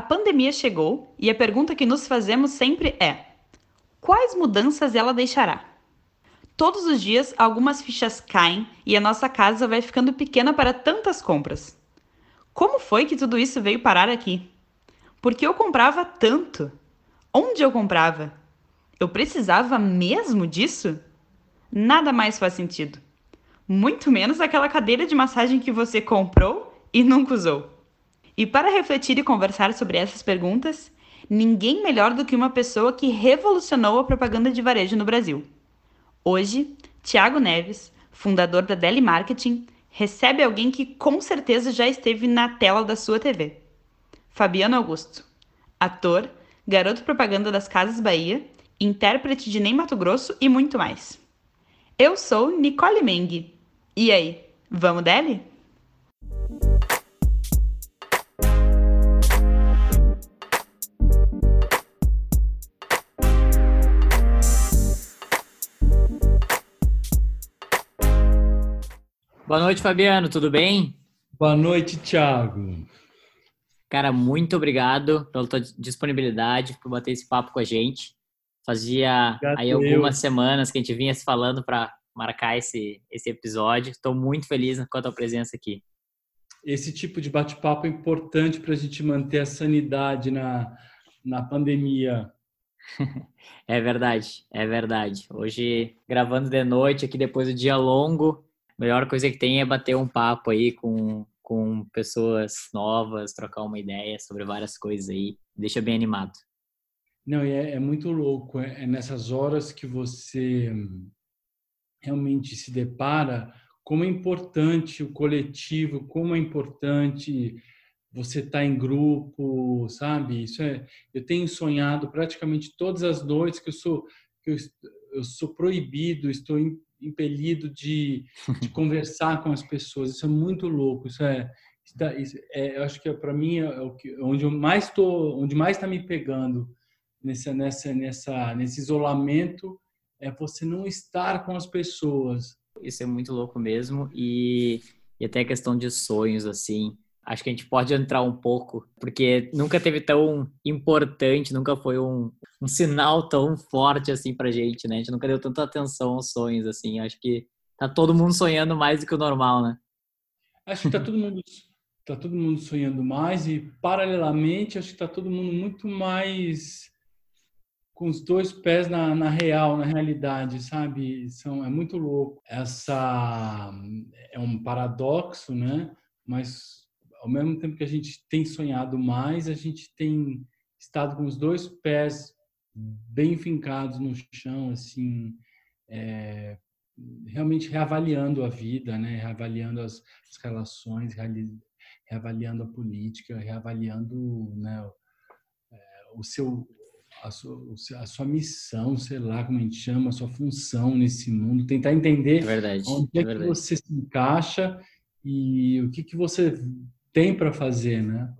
A pandemia chegou e a pergunta que nos fazemos sempre é: quais mudanças ela deixará? Todos os dias, algumas fichas caem e a nossa casa vai ficando pequena para tantas compras. Como foi que tudo isso veio parar aqui? Por que eu comprava tanto? Onde eu comprava? Eu precisava mesmo disso? Nada mais faz sentido. Muito menos aquela cadeira de massagem que você comprou e nunca usou. E para refletir e conversar sobre essas perguntas, ninguém melhor do que uma pessoa que revolucionou a propaganda de varejo no Brasil. Hoje, Tiago Neves, fundador da Deli Marketing, recebe alguém que com certeza já esteve na tela da sua TV. Fabiano Augusto, ator, garoto propaganda das Casas Bahia, intérprete de Nem Mato Grosso e muito mais. Eu sou Nicole Meng. E aí, vamos dele? Boa noite, Fabiano, tudo bem? Boa noite, Thiago. Cara, muito obrigado pela tua disponibilidade, por bater esse papo com a gente. Fazia Obrigado aí algumas eu. semanas que a gente vinha se falando para marcar esse, esse episódio. Estou muito feliz com a tua presença aqui. Esse tipo de bate-papo é importante para a gente manter a sanidade na, na pandemia. é verdade, é verdade. Hoje, gravando de noite, aqui depois do dia longo, melhor coisa que tem é bater um papo aí com, com pessoas novas, trocar uma ideia sobre várias coisas aí. Deixa bem animado. Não, é, é muito louco. É, é nessas horas que você realmente se depara como é importante o coletivo, como é importante você estar tá em grupo, sabe? Isso é, eu tenho sonhado praticamente todas as noites que eu sou que eu, eu sou proibido, estou impelido de, de conversar com as pessoas. Isso é muito louco. Isso é, isso é eu acho que é, para mim é, é o que, onde eu mais estou, onde mais está me pegando nessa, nessa, nessa, nesse isolamento é você não estar com as pessoas. Isso é muito louco mesmo e, e até a questão de sonhos assim. Acho que a gente pode entrar um pouco, porque nunca teve tão importante, nunca foi um, um sinal tão forte assim pra gente, né? A gente nunca deu tanta atenção aos sonhos, assim. Acho que tá todo mundo sonhando mais do que o normal, né? Acho que tá todo mundo, tá todo mundo sonhando mais e, paralelamente, acho que tá todo mundo muito mais com os dois pés na, na real, na realidade, sabe? São, é muito louco. Essa é um paradoxo, né? Mas ao mesmo tempo que a gente tem sonhado mais, a gente tem estado com os dois pés bem fincados no chão, assim, é, realmente reavaliando a vida, né? Reavaliando as, as relações, reavaliando a política, reavaliando né, é, o seu a sua, a sua, missão, sei lá como a gente chama, a sua função nesse mundo, tentar entender é verdade, onde é, é que você se encaixa e o que, que você tem para fazer, né?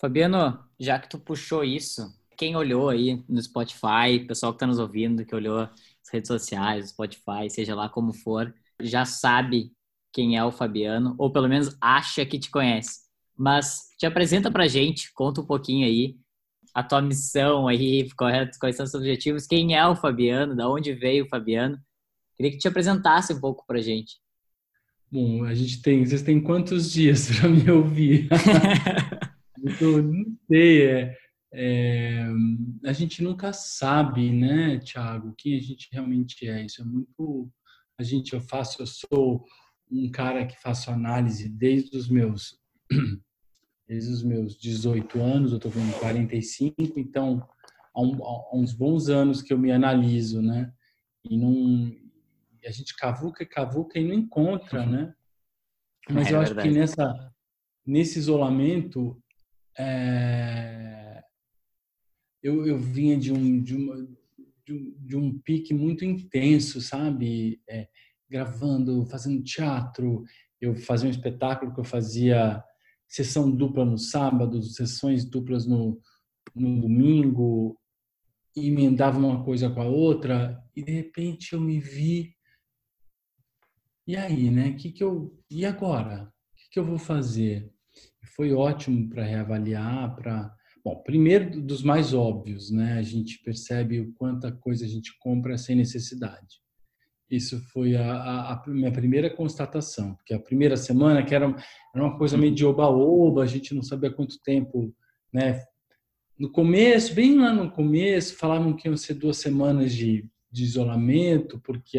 Fabiano, já que tu puxou isso, quem olhou aí no Spotify, pessoal que está nos ouvindo, que olhou as redes sociais, Spotify, seja lá como for, já sabe quem é o Fabiano, ou pelo menos acha que te conhece. Mas te apresenta pra gente, conta um pouquinho aí a tua missão aí, quais são os objetivos, quem é o Fabiano, da onde veio o Fabiano. Queria que te apresentasse um pouco pra gente. Bom, a gente tem, vocês têm quantos dias para me ouvir? Eu não sei, é, é, a gente nunca sabe, né, Thiago, quem a gente realmente é. Isso é muito. A gente, eu faço, eu sou um cara que faço análise desde os meus desde os meus 18 anos, eu estou com 45, então há, um, há, uns bons anos que eu me analiso, né? E não a gente cavuca e cavuca e não encontra, uhum. né? Mas é eu acho que nessa nesse isolamento é, eu, eu vinha de um, de, uma, de, um, de um pique muito intenso, sabe? É, gravando, fazendo teatro. Eu fazia um espetáculo que eu fazia sessão dupla no sábado, sessões duplas no, no domingo, emendava uma coisa com a outra, e de repente eu me vi. E aí, né? Que que eu, e agora? O que, que eu vou fazer? foi ótimo para reavaliar, para Bom, primeiro dos mais óbvios, né? A gente percebe o quanta coisa a gente compra sem necessidade. Isso foi a, a, a, minha primeira constatação, porque a primeira semana que era, era uma coisa meio de oba-oba, a gente não sabia quanto tempo, né? No começo, bem lá no começo, falavam que iam ser duas semanas de, de isolamento, porque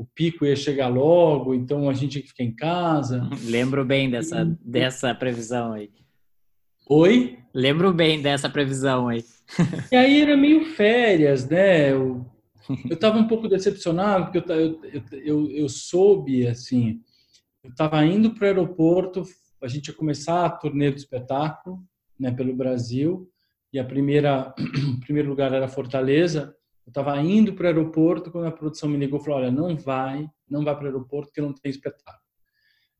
o pico ia chegar logo, então a gente tinha que ficar em casa. Lembro bem dessa, dessa previsão aí. Oi? Lembro bem dessa previsão aí. E aí era meio férias, né? Eu, eu tava um pouco decepcionado, porque eu, eu, eu, eu soube, assim, eu estava indo para o aeroporto, a gente ia começar a turnê do espetáculo, né, pelo Brasil, e a primeira, o primeiro lugar era Fortaleza. Eu estava indo para o aeroporto quando a produção me ligou e falou: Olha, não vai, não vai para o aeroporto porque não tem espetáculo.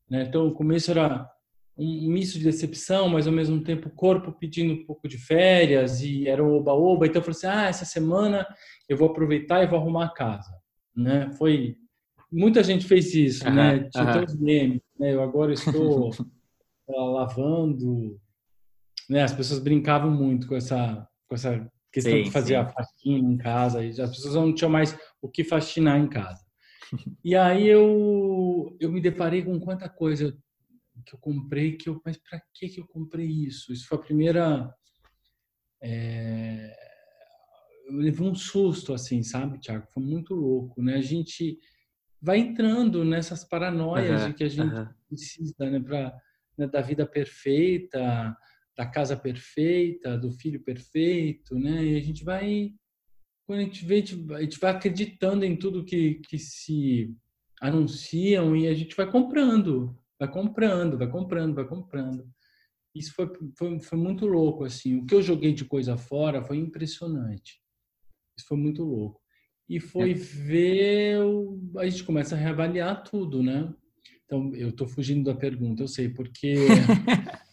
Né? Então, o começo era um misto de decepção, mas ao mesmo tempo o corpo pedindo um pouco de férias e era um oba-oba. Então eu falei assim: ah, essa semana eu vou aproveitar e vou arrumar a casa. Né? Foi. Muita gente fez isso, uhum, né? Tinha uhum. os memes, né? Eu agora estou lavando. Né? As pessoas brincavam muito com essa, com essa questão sim, de fazer sim. a faxina em casa. As pessoas não tinham mais o que faxinar em casa. E aí eu, eu me deparei com quanta coisa que eu comprei, que eu, mas para que que eu comprei isso? Isso foi a primeira é, eu levei um susto assim, sabe, Tiago? Foi muito louco, né? A gente vai entrando nessas paranoias uhum, de que a gente uhum. precisa, né, para né, da vida perfeita, da casa perfeita, do filho perfeito, né? E a gente vai quando a gente vê, a gente vai acreditando em tudo que, que se anunciam e a gente vai comprando, vai comprando, vai comprando, vai comprando. Isso foi, foi, foi muito louco, assim. O que eu joguei de coisa fora foi impressionante. Isso foi muito louco. E foi é. ver, a gente começa a reavaliar tudo, né? Então, eu estou fugindo da pergunta, eu sei, porque...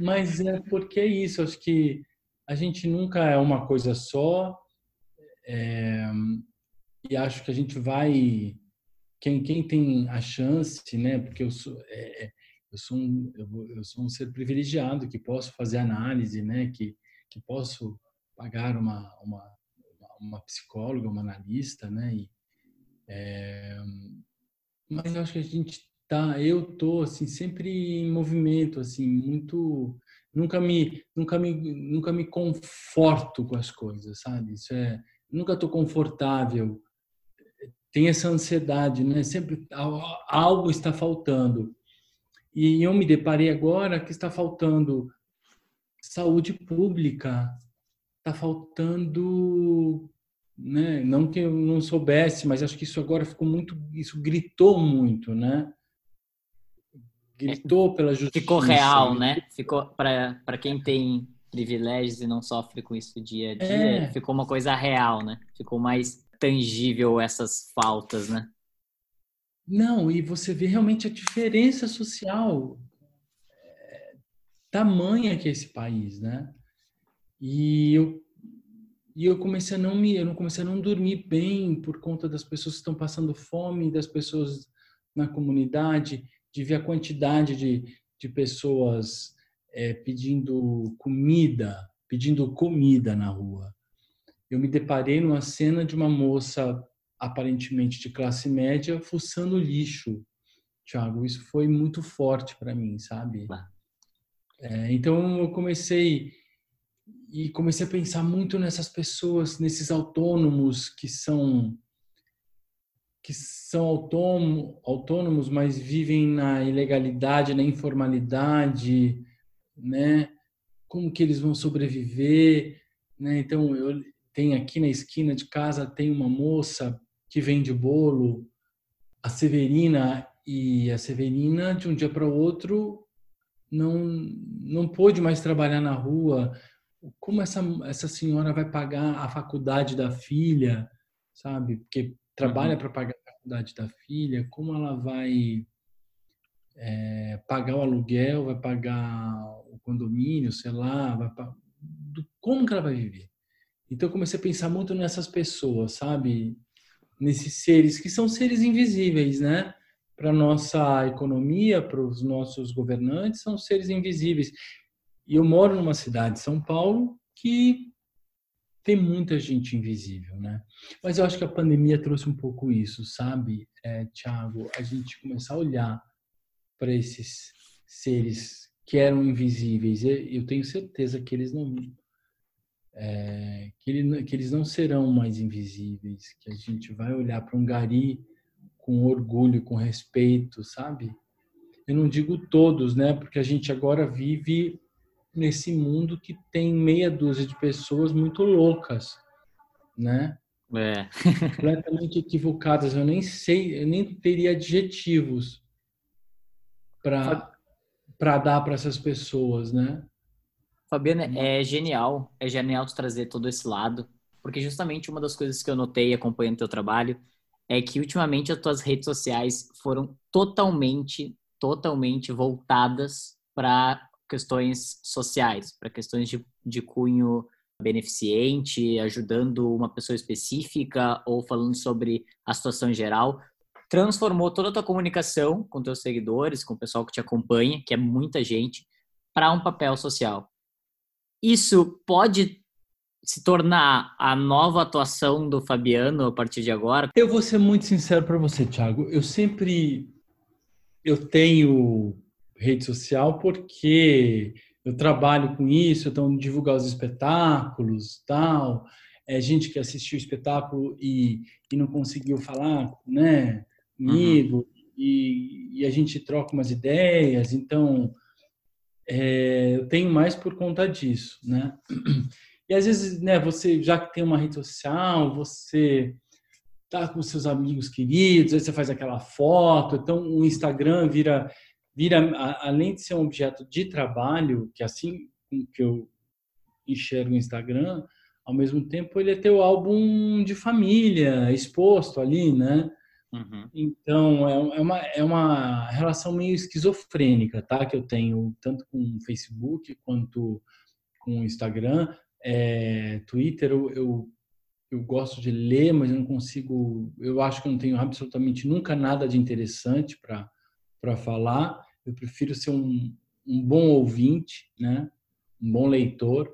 Mas é porque é isso, acho que a gente nunca é uma coisa só, é, e acho que a gente vai quem, quem tem a chance, né? Porque eu sou, é, é eu sou um, eu, sou um ser privilegiado que posso fazer análise, né? Que que posso pagar uma uma, uma psicóloga, uma analista, né? E, é, mas eu acho que a gente tá, eu tô assim sempre em movimento, assim muito nunca me nunca me nunca me conforto com as coisas, sabe? Isso é nunca tô confortável tem essa ansiedade, né? Sempre algo está faltando. E eu me deparei agora que está faltando saúde pública, está faltando, né? Não que eu não soubesse, mas acho que isso agora ficou muito, isso gritou muito, né? Gritou pela justiça. Ficou real, né? Ficou para para quem tem privilégios e não sofre com isso dia a dia, é. ficou uma coisa real, né? Ficou mais tangível essas faltas, né? Não, e você vê realmente a diferença social é, tamanha que é esse país, né? E eu e eu comecei a não me eu não comecei a não dormir bem por conta das pessoas que estão passando fome, das pessoas na comunidade, de ver a quantidade de, de pessoas é, pedindo comida, pedindo comida na rua eu me deparei numa cena de uma moça aparentemente de classe média fuçando lixo. Tiago, isso foi muito forte para mim, sabe? É, então eu comecei e comecei a pensar muito nessas pessoas, nesses autônomos que são que são autônomo, autônomos, mas vivem na ilegalidade, na informalidade, né? Como que eles vão sobreviver, né? Então eu tem aqui na esquina de casa tem uma moça que vende bolo, a Severina e a Severina de um dia para o outro não não pôde mais trabalhar na rua. Como essa essa senhora vai pagar a faculdade da filha, sabe? Porque trabalha uhum. para pagar faculdade da filha. Como ela vai é, pagar o aluguel, vai pagar o condomínio, sei lá, vai, como que ela vai viver? Então eu comecei a pensar muito nessas pessoas, sabe? Nesses seres que são seres invisíveis, né? para nossa economia, para os nossos governantes, são seres invisíveis. E eu moro numa cidade, São Paulo, que tem muita gente invisível, né? Mas eu acho que a pandemia trouxe um pouco isso, sabe, é, Tiago? A gente começar a olhar para esses seres que eram invisíveis. Eu tenho certeza que eles não é, que, ele, que, eles não serão mais invisíveis, que a gente vai olhar para um gari com orgulho, com respeito, sabe? Eu não digo todos, né? Porque a gente agora vive nesse mundo que tem meia dúzia de pessoas muito loucas, né? É. completamente equivocadas. Eu nem sei, eu nem teria adjetivos para para dar para essas pessoas, né? Fabiana, é genial, é genial tu trazer todo esse lado, porque justamente uma das coisas que eu notei acompanhando teu trabalho é que ultimamente as tuas redes sociais foram totalmente, totalmente voltadas para questões sociais, para questões de, de cunho beneficente, ajudando uma pessoa específica ou falando sobre a situação em geral. Transformou toda a tua comunicação com teus seguidores, com o pessoal que te acompanha, que é muita gente, para um papel social isso pode se tornar a nova atuação do Fabiano a partir de agora? Eu vou ser muito sincero para você, Thiago. Eu sempre eu tenho rede social porque eu trabalho com isso, então divulgar os espetáculos, tal. É gente que assistiu o espetáculo e, e não conseguiu falar, né, comigo. Uhum. E, e a gente troca umas ideias. Então, é, eu tenho mais por conta disso, né? E às vezes, né, você já que tem uma rede social, você tá com seus amigos queridos, aí você faz aquela foto, então o Instagram vira vira além de ser um objeto de trabalho, que assim que eu enxergo o Instagram, ao mesmo tempo ele é teu álbum de família exposto ali, né? Uhum. Então, é, é, uma, é uma relação meio esquizofrênica, tá? Que eu tenho tanto com o Facebook quanto com o Instagram. É, Twitter, eu, eu, eu, gosto de ler, mas eu não consigo. Eu acho que eu não tenho absolutamente nunca nada de interessante para falar. Eu prefiro ser um, um bom ouvinte, né? Um bom leitor.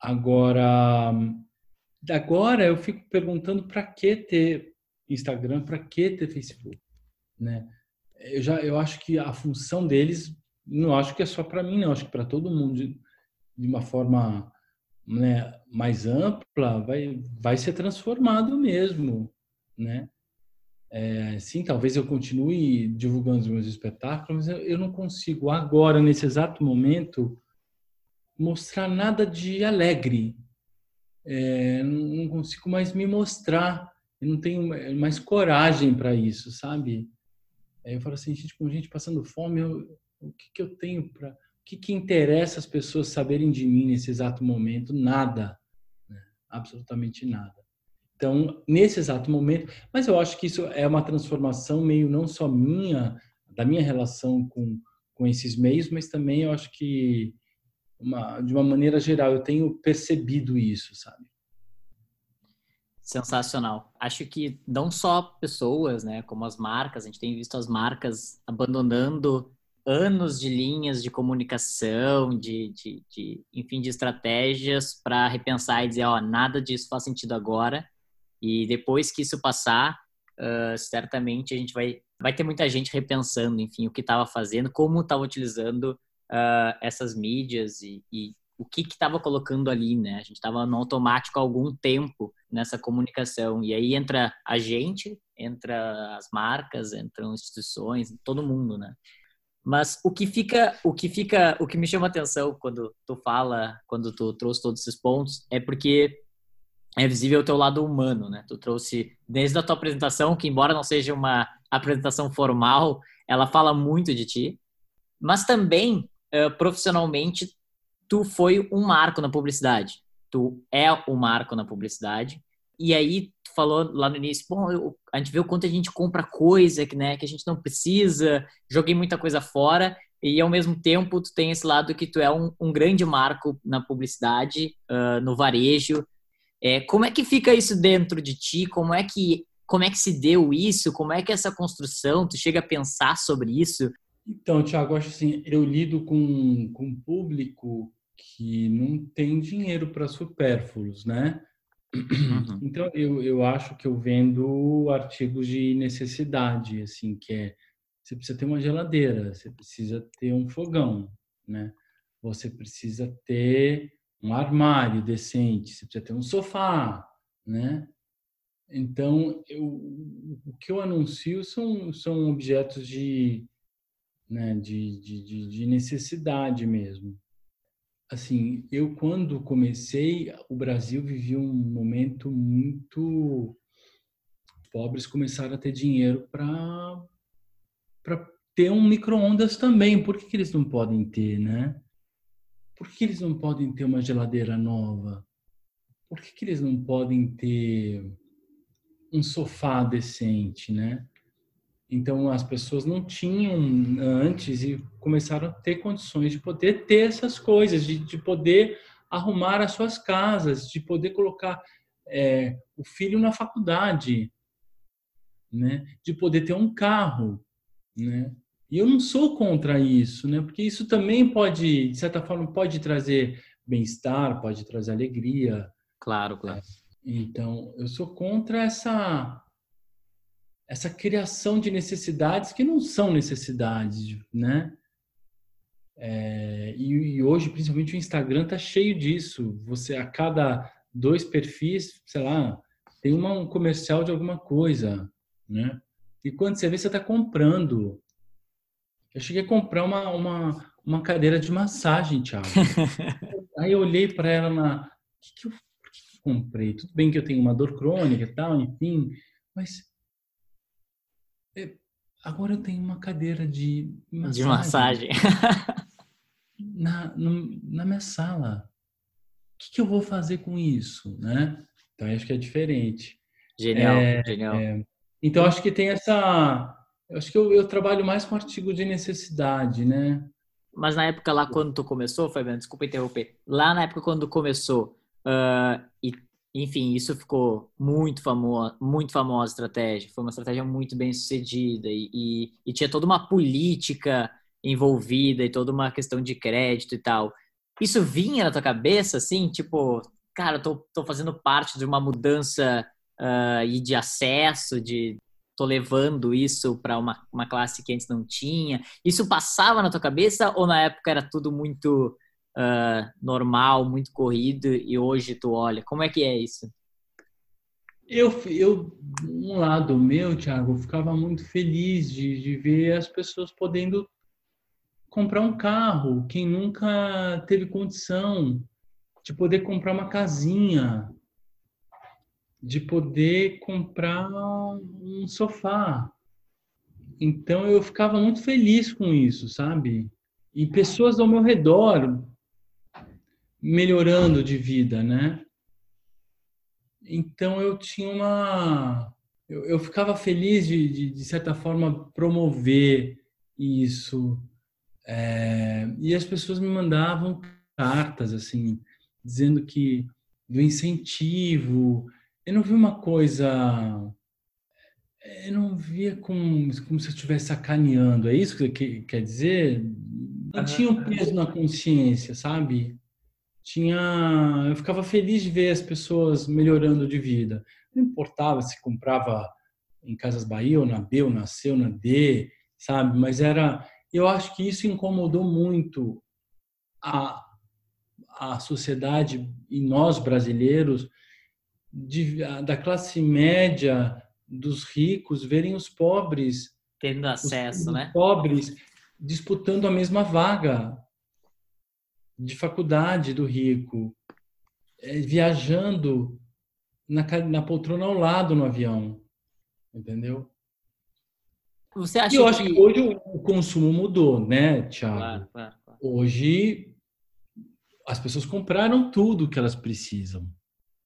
Agora, agora eu fico perguntando para que ter Instagram, para que ter Facebook, né? Eu já eu acho que a função deles não acho que é só para mim, não, acho que para todo mundo de, de uma forma né, mais ampla vai vai ser transformado mesmo, né? É, sim, talvez eu continue divulgando os meus espetáculos, mas eu, não consigo agora nesse exato momento mostrar nada de alegre. É, não consigo mais me mostrar eu não tenho mais coragem para isso, sabe? Eu falo assim, gente, com gente passando fome, eu, o que, que eu tenho para. O que, que interessa as pessoas saberem de mim nesse exato momento? Nada. Né? Absolutamente nada. Então, nesse exato momento, mas eu acho que isso é uma transformação meio não só minha, da minha relação com, com esses meios, mas também eu acho que, uma, de uma maneira geral, eu tenho percebido isso, sabe? Sensacional. Acho que não só pessoas, né, como as marcas, a gente tem visto as marcas abandonando anos de linhas de comunicação, de, de, de enfim, de estratégias para repensar e dizer, ó, nada disso faz sentido agora. E depois que isso passar, uh, certamente a gente vai, vai ter muita gente repensando, enfim, o que estava fazendo, como estava utilizando uh, essas mídias e, e o que estava colocando ali, né? A gente estava no automático há algum tempo nessa comunicação. E aí entra a gente, entra as marcas, entram instituições, todo mundo, né? Mas o que fica, o que fica, o que me chama atenção quando tu fala, quando tu trouxe todos esses pontos, é porque é visível o teu lado humano, né? Tu trouxe desde a tua apresentação, que embora não seja uma apresentação formal, ela fala muito de ti, mas também uh, profissionalmente tu foi um marco na publicidade. Tu é um marco na publicidade. E aí, tu falou lá no início, bom, eu, a gente vê o quanto a gente compra coisa que, né, que a gente não precisa, joguei muita coisa fora, e ao mesmo tempo tu tem esse lado que tu é um, um grande marco na publicidade, uh, no varejo. É, como é que fica isso dentro de ti? Como é que como é que se deu isso? Como é que é essa construção? Tu chega a pensar sobre isso? Então, Tiago, acho assim, eu lido com, com um público que não tem dinheiro para supérfluos, né? Uhum. Então, eu, eu acho que eu vendo artigos de necessidade, assim, que é você precisa ter uma geladeira, você precisa ter um fogão, né? Você precisa ter um armário decente, você precisa ter um sofá, né? Então, eu, o que eu anuncio são, são objetos de, né, de, de, de necessidade mesmo. Assim, eu quando comecei, o Brasil vivia um momento muito pobres começaram a ter dinheiro para ter um micro-ondas também. Por que, que eles não podem ter, né? Por que eles não podem ter uma geladeira nova? Por que, que eles não podem ter um sofá decente, né? Então as pessoas não tinham antes e começaram a ter condições de poder ter essas coisas, de, de poder arrumar as suas casas, de poder colocar é, o filho na faculdade, né? De poder ter um carro, né? E eu não sou contra isso, né? Porque isso também pode, de certa forma, pode trazer bem-estar, pode trazer alegria. Claro, claro. Então, eu sou contra essa essa criação de necessidades que não são necessidades, né? É, e, e, hoje, principalmente, o Instagram tá cheio disso. Você, a cada dois perfis, sei lá, tem uma, um comercial de alguma coisa, né? E quando você vê, você está comprando. Eu cheguei a comprar uma, uma, uma cadeira de massagem, Thiago. Aí eu olhei para ela na... O que, que eu comprei. Tudo bem que eu tenho uma dor crônica e tal, enfim, mas é, agora eu tenho uma cadeira de massagem, de massagem. na, no, na minha sala. O que, que, eu vou fazer com isso, né? Então acho que é diferente. Genial, é, genial. É, então acho que tem essa. Eu acho que eu, eu trabalho mais com artigo de necessidade, né? Mas na época lá quando tu começou, Fabiano, desculpa interromper. Lá na época quando começou, Uh, e, enfim, isso ficou muito famoso, muito famosa estratégia. Foi uma estratégia muito bem sucedida e, e, e, tinha toda uma política envolvida e toda uma questão de crédito e tal. Isso vinha na tua cabeça, assim, tipo, cara, eu tô, tô fazendo parte de uma mudança uh, e de acesso, de tô levando isso para uma, uma classe que antes não tinha. Isso passava na tua cabeça ou na época era tudo muito uh, normal, muito corrido, e hoje tu olha? Como é que é isso? Eu, eu um lado meu, Thiago, eu ficava muito feliz de, de ver as pessoas podendo comprar um carro. Quem nunca teve condição de poder comprar uma casinha, de poder comprar um sofá. Então eu ficava muito feliz com isso, sabe? E pessoas ao meu redor melhorando de vida, né? Então eu tinha uma. Eu, eu ficava feliz de, de, de, certa forma, promover isso. É, e as pessoas me mandavam cartas, assim, dizendo que do incentivo. Eu não vi uma coisa. Eu não via como, como se eu estivesse sacaneando. É isso que quer dizer? Não tinha um peso na consciência, sabe? tinha, eu ficava feliz de ver as pessoas melhorando de vida. Não importava se comprava em Casas Bahia ou na B ou na C ou na D, sabe? Mas era, eu acho que isso incomodou muito a, a sociedade e nós brasileiros de, da classe média dos ricos verem os pobres tendo acesso, os, né? Pobres disputando a mesma vaga de faculdade do rico, é, viajando na, na poltrona ao lado no avião, entendeu? Você acha e eu que... acho que hoje o consumo mudou, né, Thiago? Claro, claro, claro. Hoje as pessoas compraram tudo que elas precisam,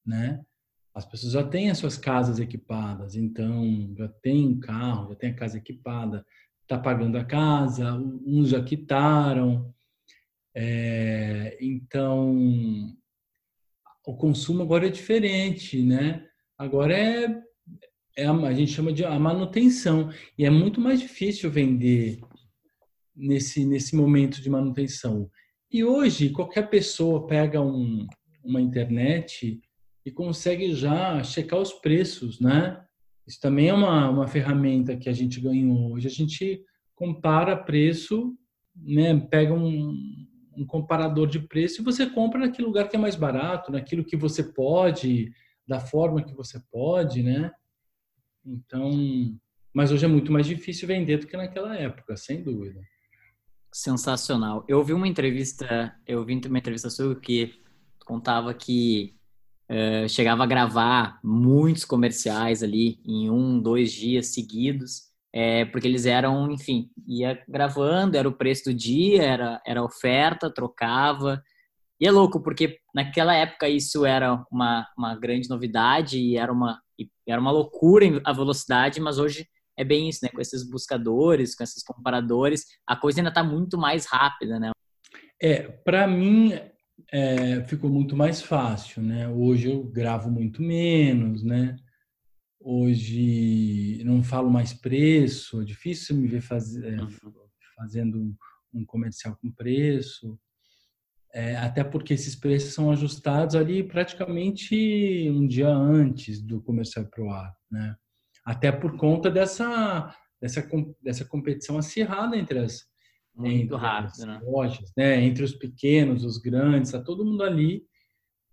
né? As pessoas já têm as suas casas equipadas, então já tem um carro, já tem a casa equipada, está pagando a casa, uns já quitaram, é, então, o consumo agora é diferente, né? Agora é, é a, a gente chama de a manutenção e é muito mais difícil vender nesse nesse momento de manutenção. E hoje qualquer pessoa pega um, uma internet e consegue já checar os preços, né? Isso também é uma, uma ferramenta que a gente ganhou hoje. A gente compara preço, né? Pega um, um comparador de preço e você compra naquele lugar que é mais barato, naquilo que você pode, da forma que você pode, né? Então, mas hoje é muito mais difícil vender do que naquela época, sem dúvida. Sensacional. Eu vi uma entrevista, eu vi uma entrevista sua que contava que uh, chegava a gravar muitos comerciais ali em um, dois dias seguidos, é, porque eles eram, enfim, ia gravando, era o preço do dia, era, era oferta, trocava. E é louco, porque naquela época isso era uma, uma grande novidade e era uma, era uma loucura a velocidade, mas hoje é bem isso, né? Com esses buscadores, com esses comparadores, a coisa ainda está muito mais rápida, né? É, para mim é, ficou muito mais fácil, né? Hoje eu gravo muito menos, né? Hoje não falo mais preço, é difícil me ver faz, é, uhum. fazendo um comercial com preço. É, até porque esses preços são ajustados ali praticamente um dia antes do comercial pro ar, né? Até por conta dessa dessa dessa competição acirrada entre as muito entre rápido, né? lojas, né? Entre os pequenos, os grandes, tá todo mundo ali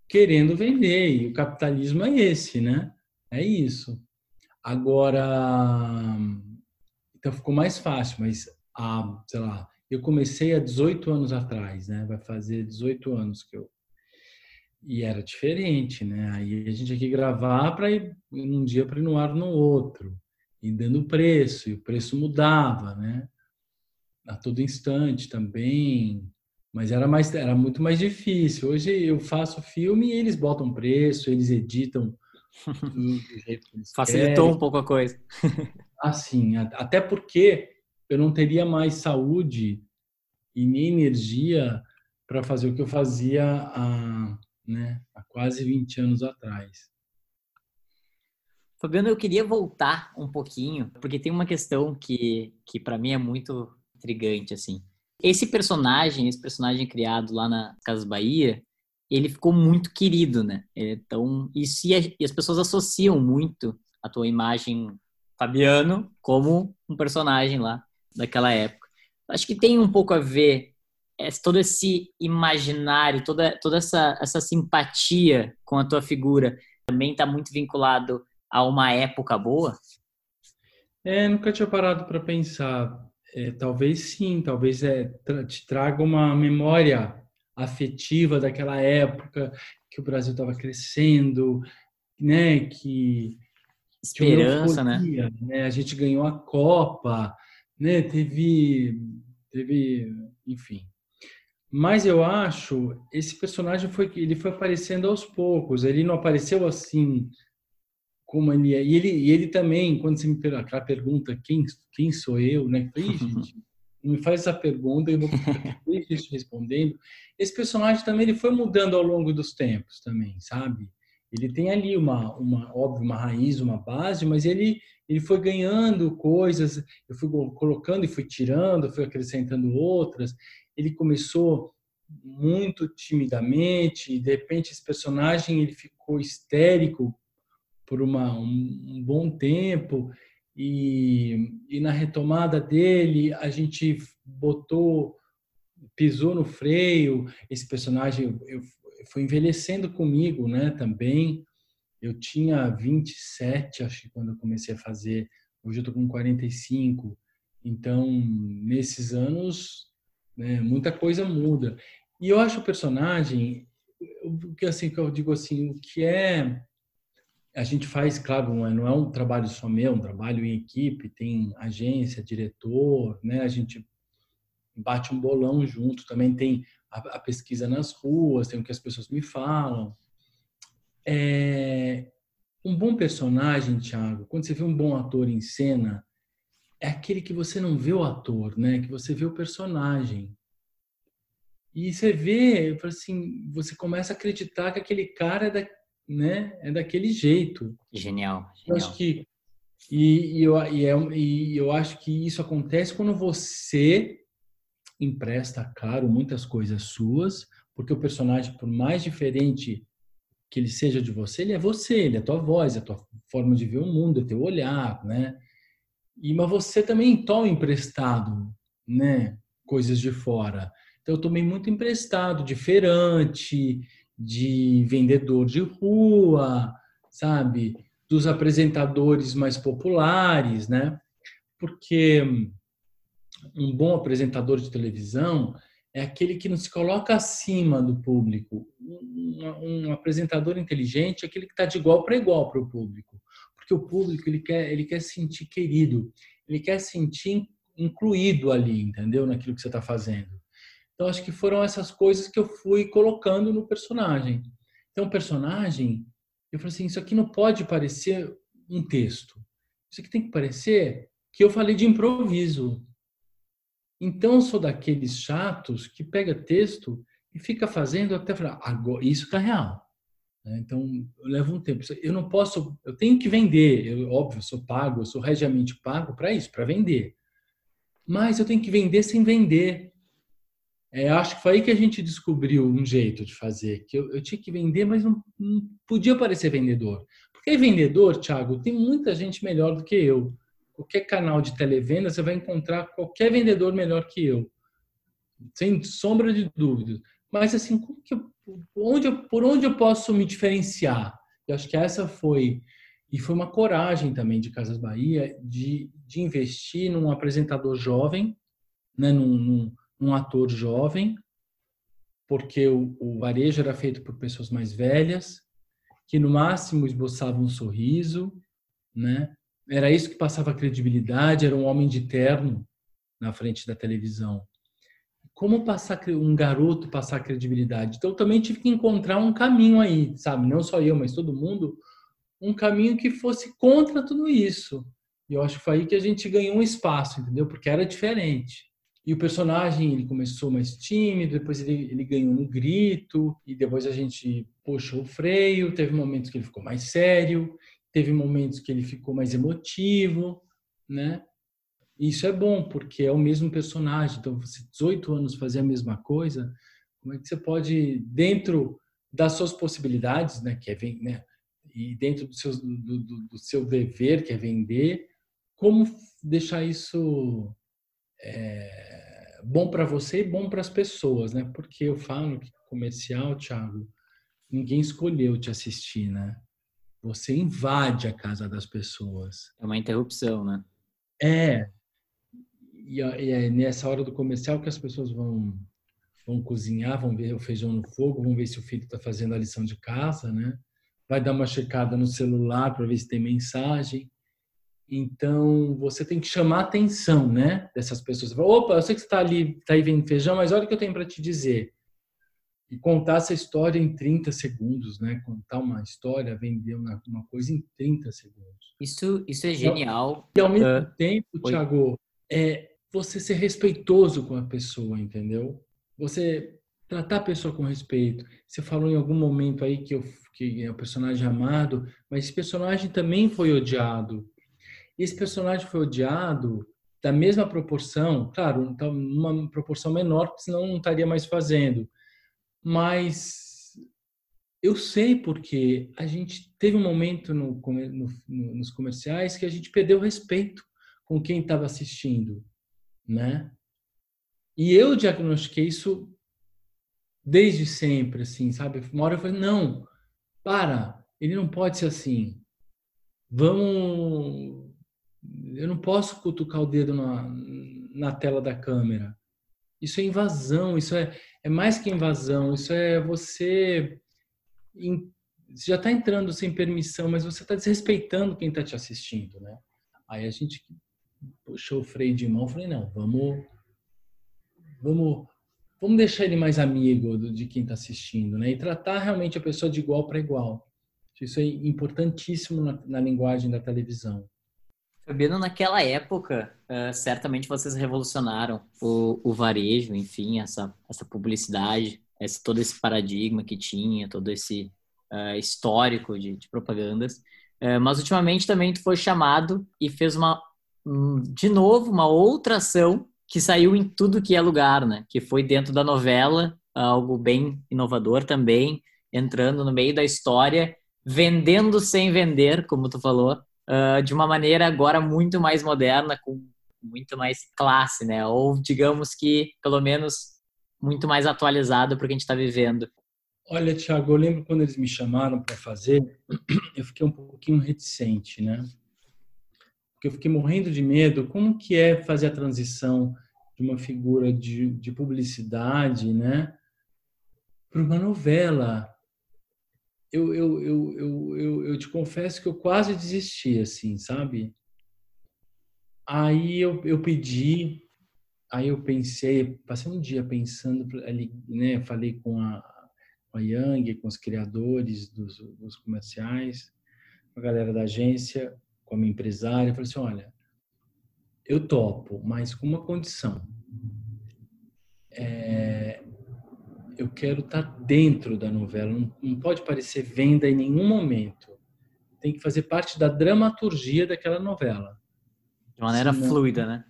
querendo vender e o capitalismo é esse, né? É isso. Agora, então ficou mais fácil, mas a, sei lá, eu comecei há 18 anos atrás, né? Vai fazer 18 anos que eu e era diferente, né? Aí a gente tinha que gravar para ir num dia para ir no ar no outro, e dando preço, e o preço mudava, né? A todo instante também, mas era mais era muito mais difícil. Hoje eu faço filme e eles botam preço, eles editam Facilitou querem. um pouco a coisa. assim, até porque eu não teria mais saúde e nem energia para fazer o que eu fazia há, né, há quase 20 anos atrás. Fabiano, eu queria voltar um pouquinho, porque tem uma questão que, que para mim é muito intrigante, assim. Esse personagem, esse personagem criado lá na Casas Bahia, ele ficou muito querido, né? Então, e, se, e as pessoas associam muito a tua imagem Fabiano como um personagem lá daquela época. Acho que tem um pouco a ver é, todo esse imaginário, toda, toda essa, essa simpatia com a tua figura também está muito vinculado a uma época boa? É, nunca tinha parado para pensar. É, talvez sim, talvez é, te traga uma memória afetiva daquela época que o Brasil estava crescendo, né? Que esperança, né? né? A gente ganhou a Copa, né? Teve, teve, enfim. Mas eu acho esse personagem foi ele foi aparecendo aos poucos. Ele não apareceu assim como ele é. E ele, e ele também, quando você me pergunta aquela pergunta, quem, quem sou eu, né? Falei, gente, não me faz essa pergunta, eu vou ficar respondendo. Esse personagem também ele foi mudando ao longo dos tempos também, sabe? Ele tem ali uma, uma óbvio, uma raiz, uma base, mas ele, ele foi ganhando coisas, eu fui colocando e fui tirando, fui acrescentando outras. Ele começou muito timidamente, e de repente esse personagem ele ficou histérico por uma, um, um bom tempo, e, e na retomada dele a gente botou, pisou no freio, esse personagem eu, foi envelhecendo comigo, né, também. Eu tinha 27, acho que quando eu comecei a fazer. Hoje eu tô com 45. Então, nesses anos, né, muita coisa muda. E eu acho o personagem, o que assim que eu digo assim, o que é a gente faz, claro, não é, não é um trabalho só meu, é um trabalho em equipe, tem agência, diretor, né? A gente bate um bolão junto, também tem a, a pesquisa nas ruas, tem o que as pessoas me falam. É, um bom personagem, Thiago, quando você vê um bom ator em cena, é aquele que você não vê o ator, né? Que você vê o personagem. E você vê, assim, você começa a acreditar que aquele cara é, da, né, é daquele jeito. Genial. genial. Eu acho que E, e, eu, e, é, e eu acho que isso acontece quando você empresta caro muitas coisas suas, porque o personagem, por mais diferente que ele seja de você, ele é você, ele é a tua voz, é a tua forma de ver o mundo, é teu olhar, né? E mas você também toma emprestado, né, coisas de fora. Então eu tomei muito emprestado de feirante, de vendedor de rua, sabe? Dos apresentadores mais populares, né? Porque um bom apresentador de televisão é aquele que não se coloca acima do público. Um, um apresentador inteligente é aquele que está de igual para igual para o público, porque o público ele quer ele quer se sentir querido, ele quer se sentir incluído ali, entendeu? Naquilo que você está fazendo. Então acho que foram essas coisas que eu fui colocando no personagem. Então o personagem, eu falei assim, isso aqui não pode parecer um texto. Isso aqui tem que parecer que eu falei de improviso. Então, sou daqueles chatos que pega texto e fica fazendo até falar, agora, isso está real. Né? Então, eu levo um tempo. Eu não posso, eu tenho que vender. Eu, óbvio, eu sou pago, eu sou regiamente pago para isso, para vender. Mas eu tenho que vender sem vender. É, acho que foi aí que a gente descobriu um jeito de fazer, que eu, eu tinha que vender, mas não, não podia parecer vendedor. Porque vendedor, Thiago, tem muita gente melhor do que eu qualquer canal de televenda, você vai encontrar qualquer vendedor melhor que eu. Sem sombra de dúvidas. Mas assim, eu, onde por onde eu posso me diferenciar? Eu acho que essa foi e foi uma coragem também de Casas Bahia de, de investir num apresentador jovem, né, num, num, num ator jovem, porque o, o varejo era feito por pessoas mais velhas, que no máximo esboçavam um sorriso, né? Era isso que passava credibilidade, era um homem de terno na frente da televisão. Como passar um garoto passar credibilidade? Então eu também tive que encontrar um caminho aí, sabe? Não só eu, mas todo mundo, um caminho que fosse contra tudo isso. E eu acho que foi aí que a gente ganhou um espaço, entendeu? Porque era diferente. E o personagem, ele começou mais tímido, depois ele, ele ganhou no grito, e depois a gente puxou o freio, teve momentos que ele ficou mais sério, teve momentos que ele ficou mais emotivo, né? Isso é bom, porque é o mesmo personagem. Então, você 18 anos fazer a mesma coisa, como é que você pode, dentro das suas possibilidades, né, que é né, e dentro do seu, do, do, do seu dever, que é vender, como deixar isso é, bom para você e bom para as pessoas, né? Porque eu falo que comercial, Thiago, ninguém escolheu te assistir, né? Você invade a casa das pessoas. É uma interrupção, né? É. E é nessa hora do comercial que as pessoas vão vão cozinhar, vão ver o feijão no fogo, vão ver se o filho está fazendo a lição de casa, né? Vai dar uma checada no celular para ver se tem mensagem. Então, você tem que chamar a atenção, né? Dessas pessoas. Opa, eu sei que você está ali, está aí vendo feijão, mas olha o que eu tenho para te dizer e contar essa história em 30 segundos, né? Contar uma história, vender uma, uma coisa em 30 segundos. Isso, isso é genial. E ao mesmo uh, tempo, Oi. Thiago, é você ser respeitoso com a pessoa, entendeu? Você tratar a pessoa com respeito. Você falou em algum momento aí que, eu, que é o personagem amado, mas esse personagem também foi odiado. Esse personagem foi odiado da mesma proporção, claro, então, uma proporção menor, porque senão não estaria mais fazendo mas eu sei porque a gente teve um momento no, no, nos comerciais que a gente perdeu respeito com quem estava assistindo, né? E eu diagnostiquei isso desde sempre, assim, sabe? Uma hora eu falei, não, para, ele não pode ser assim. Vamos... Eu não posso cutucar o dedo na, na tela da câmera. Isso é invasão, isso é, é mais que invasão, isso é você, você já está entrando sem permissão, mas você está desrespeitando quem está te assistindo, né? Aí a gente puxou o freio de mão, falei não, vamos, vamos, vamos deixar ele mais amigo de quem está assistindo, né? E tratar realmente a pessoa de igual para igual. Isso é importantíssimo na, na linguagem da televisão. Fabiano, naquela época, uh, certamente vocês revolucionaram o, o, varejo, enfim, essa, essa publicidade, esse, todo esse paradigma que tinha, todo esse uh, histórico de, de, propagandas. É, mas ultimamente também tu foi chamado e fez uma, de novo, uma outra ação que saiu em tudo que é lugar, né? Que foi dentro da novela, algo bem inovador também, entrando no meio da história, vendendo sem vender, como tu falou, uh, de uma maneira agora muito mais moderna, com muito mais classe, né? Ou digamos que, pelo menos, muito mais atualizado para o que a gente está vivendo. Olha, Thiago, eu lembro quando eles me chamaram para fazer, eu fiquei um pouquinho reticente, né? Porque eu fiquei morrendo de medo. Como que é fazer a transição de uma figura de, de publicidade, né, para uma novela? Eu, eu, eu, eu, eu, te confesso que eu quase desisti, assim, sabe? Aí eu, eu pedi, aí eu pensei, passei um dia pensando ali, né? Falei com a, com a Yang, com os criadores dos, dos comerciais, com a galera da agência, com a minha empresária, falei assim, olha, eu topo, mas com uma condição. É, eu quero estar tá dentro da novela, não, não pode parecer venda em nenhum momento. Tem que fazer parte da dramaturgia daquela novela. De maneira senão, fluida, né?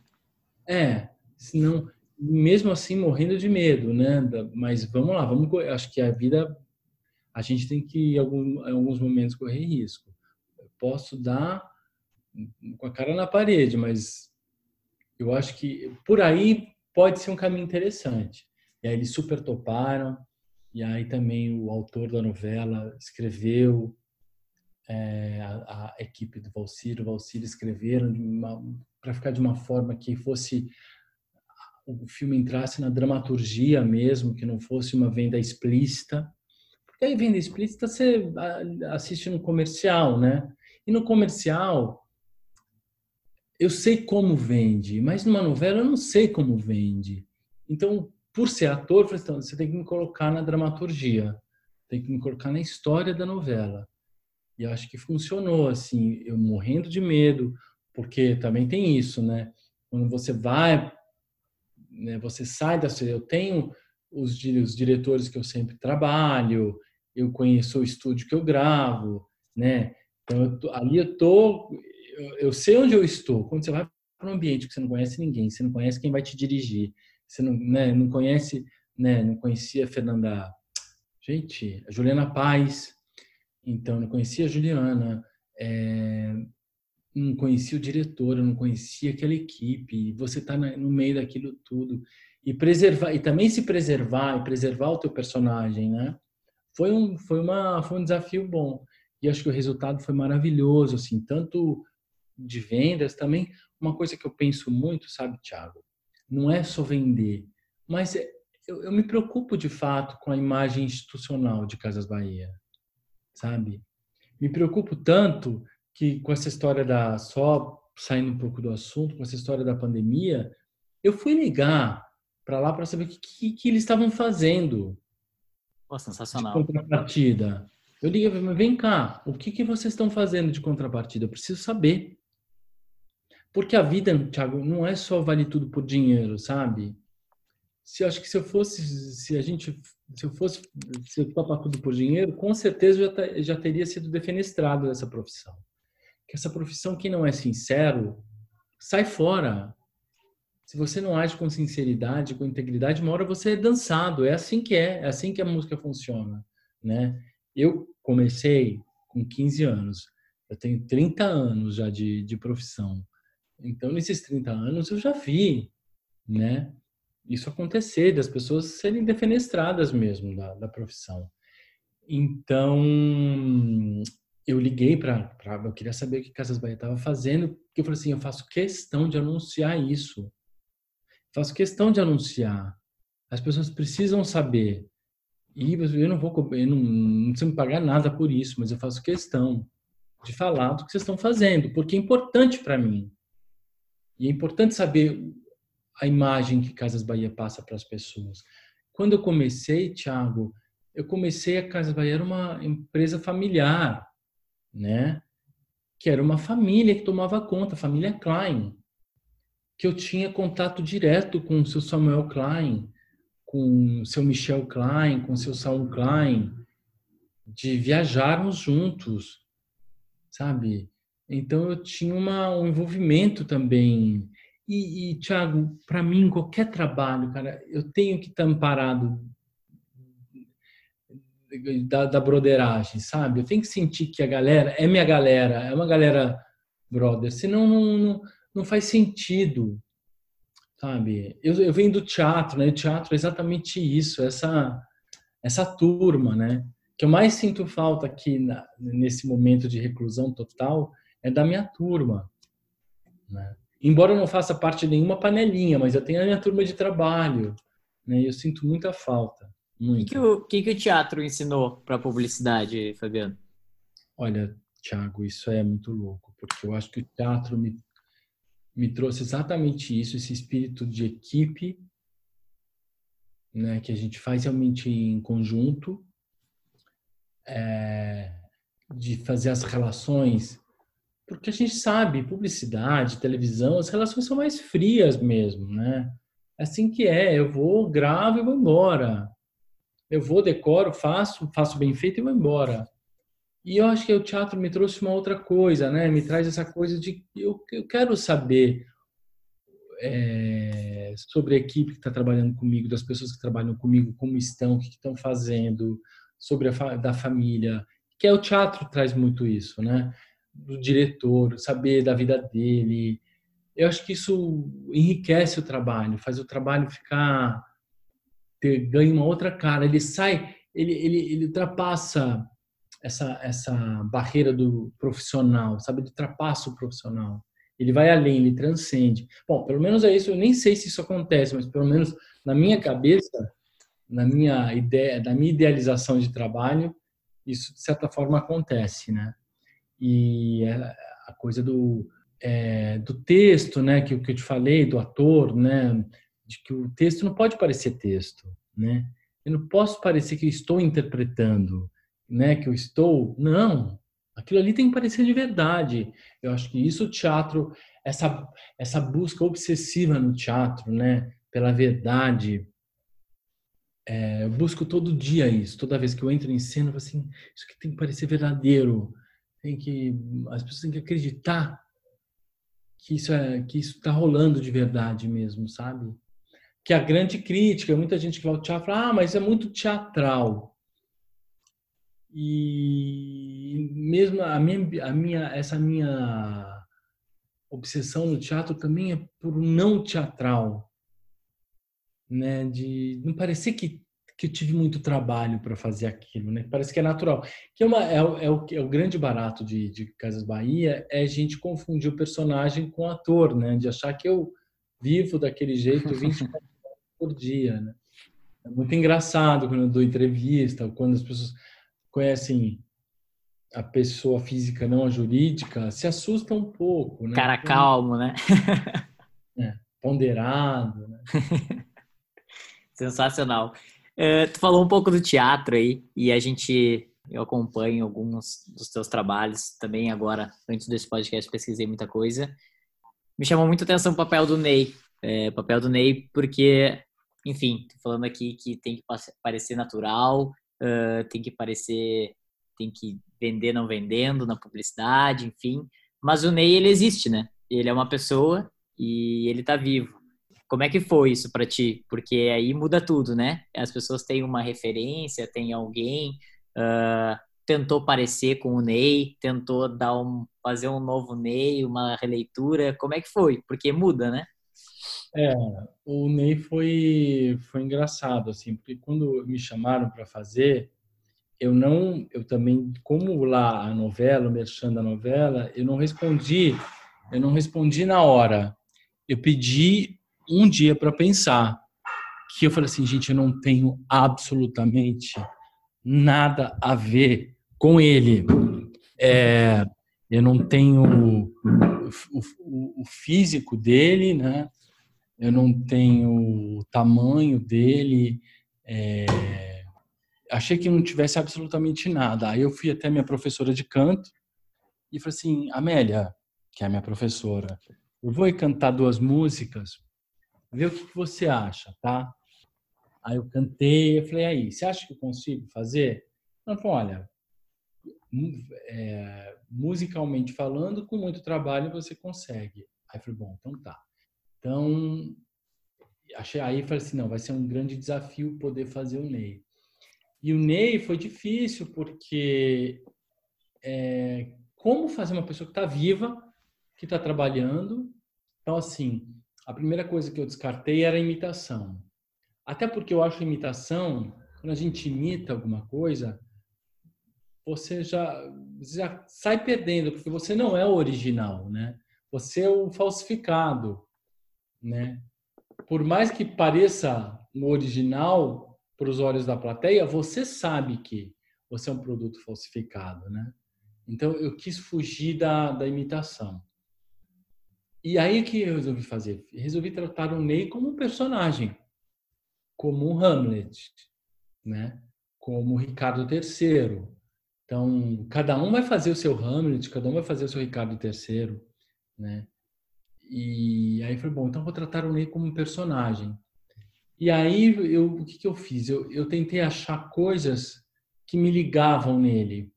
É, senão, mesmo assim, morrendo de medo, né? Mas vamos lá, vamos. Acho que a vida, a gente tem que, em alguns, em alguns momentos, correr risco. Eu posso dar com a cara na parede, mas eu acho que por aí pode ser um caminho interessante. E aí eles super toparam, e aí também o autor da novela escreveu, é, a, a, equipe do Valcir, o Valcir escreveram para ficar de uma forma que fosse o filme entrasse na dramaturgia mesmo, que não fosse uma venda explícita. Porque aí venda explícita você assiste no comercial, né? E no comercial eu sei como vende, mas numa novela eu não sei como vende. Então, por ser ator, então, você tem que me colocar na dramaturgia, tem que me colocar na história da novela. E acho que funcionou, assim, eu morrendo de medo, porque também tem isso, né? Quando você vai, né, você sai da eu tenho os, os diretores que eu sempre trabalho, eu conheço o estúdio que eu gravo, né? Então eu tô, ali eu tô, eu, eu sei onde eu estou. Quando você vai para um ambiente que você não conhece ninguém, você não conhece quem vai te dirigir, você não, né, não conhece, né, não conhecia Fernanda, gente, a Juliana Paz, então, não conhecia a Juliana, é, não conhecia o diretor, não conhecia aquela equipe. Você está no meio daquilo tudo e preservar e também se preservar e preservar o teu personagem, né? Foi um foi uma foi um desafio bom e acho que o resultado foi maravilhoso, assim, tanto de vendas também. Uma coisa que eu penso muito, sabe, Thiago, não é só vender, mas é, eu, eu me preocupo de fato com a imagem institucional de Casas Bahia sabe? Me preocupo tanto que com essa história da só saindo um pouco do assunto, com essa história da pandemia, eu fui ligar para lá para saber o que, que, que, eles estavam fazendo. Pô, sensacional. De contrapartida. Eu liguei, vem cá, o que, que vocês estão fazendo de contrapartida? Eu preciso saber. Porque a vida, Thiago, não é só vale tudo por dinheiro, sabe? Se acho que se eu fosse, se a gente se eu fosse se eu topar tudo por dinheiro, com certeza já, já teria sido defenestrado dessa profissão. Que essa profissão, quem não é sincero, sai fora. Se você não age com sinceridade, com integridade, uma hora você é dançado. É assim que é, é assim que a música funciona, né? Eu comecei com 15 anos. Eu tenho 30 anos já de, de profissão. Então, nesses 30 anos, eu já vi, né? isso acontecer, das pessoas serem defenestradas mesmo da, da profissão. Então, eu liguei para. Eu queria saber o que Casas Bahia estava fazendo, porque eu falei assim: eu faço questão de anunciar isso. Faço questão de anunciar. As pessoas precisam saber. E eu não vou eu não, não preciso me pagar nada por isso, mas eu faço questão de falar do que vocês estão fazendo, porque é importante para mim. E é importante saber a imagem que Casas Bahia passa para as pessoas. Quando eu comecei, Thiago, eu comecei a Casas Bahia era uma empresa familiar, né? Que era uma família que tomava conta, a família Klein, que eu tinha contato direto com o seu Samuel Klein, com o seu Michel Klein, com o seu Saul Klein, de viajarmos juntos. sabe? Então eu tinha uma, um envolvimento também. E, e Thiago, para mim, qualquer trabalho, cara, eu tenho que estar amparado da, da broderagem, sabe? Eu tenho que sentir que a galera é minha galera, é uma galera brother, senão não, não, não faz sentido, sabe? Eu, eu venho do teatro, né? O teatro é exatamente isso, essa, essa turma, né? que eu mais sinto falta aqui na, nesse momento de reclusão total é da minha turma. Né? Embora eu não faça parte de nenhuma panelinha, mas eu tenho a minha turma de trabalho. Né? E eu sinto muita falta. O que, que, o, que, que o teatro ensinou para a publicidade, Fabiano? Olha, Thiago, isso é muito louco, porque eu acho que o teatro me, me trouxe exatamente isso, esse espírito de equipe, né, que a gente faz realmente em conjunto, é, de fazer as relações, porque a gente sabe, publicidade, televisão, as relações são mais frias mesmo, né? É assim que é, eu vou, gravo e vou embora. Eu vou, decoro, faço, faço bem feito e vou embora. E eu acho que o teatro me trouxe uma outra coisa, né? Me traz essa coisa de eu, eu quero saber é, sobre a equipe que está trabalhando comigo, das pessoas que trabalham comigo, como estão, o que estão fazendo, sobre a da família, que é o teatro traz muito isso, né? Do diretor, saber da vida dele. Eu acho que isso enriquece o trabalho, faz o trabalho ficar ter, ganha uma outra cara. Ele sai, ele, ele, ele ultrapassa essa essa barreira do profissional, sabe? Ele ultrapassa o profissional. Ele vai além, ele transcende. Bom, pelo menos é isso. Eu nem sei se isso acontece, mas pelo menos na minha cabeça na minha ideia, da minha idealização de trabalho, isso de certa forma acontece, né? E é a coisa do é, do texto, né, que, que eu te falei, do ator, né, de que o texto não pode parecer texto, né? Eu não posso parecer que estou interpretando, né, que eu estou, não. Aquilo ali tem que parecer de verdade. Eu acho que isso o teatro, essa essa busca obsessiva no teatro, né, pela verdade, é, eu busco todo dia isso. Toda vez que eu entro em cena, eu falo assim, isso aqui tem que parecer verdadeiro. Tem que as pessoas têm que acreditar que isso é que isso está rolando de verdade mesmo, sabe? Que a grande crítica, muita gente que vai ao teatro fala, ah, mas é muito teatral. E mesmo a minha, a minha essa minha obsessão no teatro também é por não teatral né? De não parecer que que eu tive muito trabalho para fazer aquilo, né? Parece que é natural. Que é, uma, é, é, o, é o grande barato de, de Casas Bahia é a gente confundir o personagem com o ator, né? De achar que eu vivo daquele jeito 24 horas por dia, né? É muito engraçado quando eu dou entrevista, quando as pessoas conhecem a pessoa física, não a jurídica, se assusta um pouco, né? Cara calmo, né? É, ponderado, né? Sensacional. Uh, tu falou um pouco do teatro aí, e a gente, eu acompanho alguns dos teus trabalhos também agora, antes desse podcast, pesquisei muita coisa. Me chamou muito a atenção o papel do Ney, é, papel do Ney, porque, enfim, tô falando aqui que tem que parecer natural, uh, tem que parecer, tem que vender não vendendo na publicidade, enfim. Mas o Ney, ele existe, né? Ele é uma pessoa e ele tá vivo. Como é que foi isso para ti? Porque aí muda tudo, né? As pessoas têm uma referência, tem alguém, uh, tentou parecer com o Ney, tentou dar um, fazer um novo Ney, uma releitura. Como é que foi? Porque muda, né? É, o Ney foi foi engraçado assim, porque quando me chamaram para fazer, eu não, eu também, como lá a novela, o merchan da novela, eu não respondi, eu não respondi na hora. Eu pedi um dia para pensar. Que eu falei assim, gente, eu não tenho absolutamente nada a ver com ele. É, eu não tenho o, o, o, físico dele, né? Eu não tenho o tamanho dele. É, achei que não tivesse absolutamente nada. Aí eu fui até minha professora de canto e falei assim, Amélia, que é a minha professora, eu vou cantar duas músicas Vê o que, você acha, tá? Aí eu cantei, eu falei, aí, você acha que eu consigo fazer? Ela falou, olha, é, musicalmente falando, com muito trabalho você consegue. Aí eu falei, bom, então tá. Então, achei aí falei assim, não, vai ser um grande desafio poder fazer o Ney. E o Ney foi difícil porque é, como fazer uma pessoa que está viva, que está trabalhando. Então, assim, a primeira coisa que eu descartei era a imitação. Até porque eu acho imitação, quando a gente imita alguma coisa, você já, já sai perdendo, porque você não é o original, né? Você é o falsificado, né? Por mais que pareça o original para os olhos da plateia, você sabe que você é um produto falsificado, né? Então eu quis fugir da, da imitação. E aí que eu resolvi fazer? Resolvi tratar o Ney como um personagem, como um Hamlet, né? Como Ricardo III. Então, cada um vai fazer o seu Hamlet, cada um vai fazer o seu Ricardo III, né? E aí foi bom, então vou tratar o Ney como um personagem. E aí eu, o que, que eu fiz? Eu, eu tentei achar coisas que me ligavam nele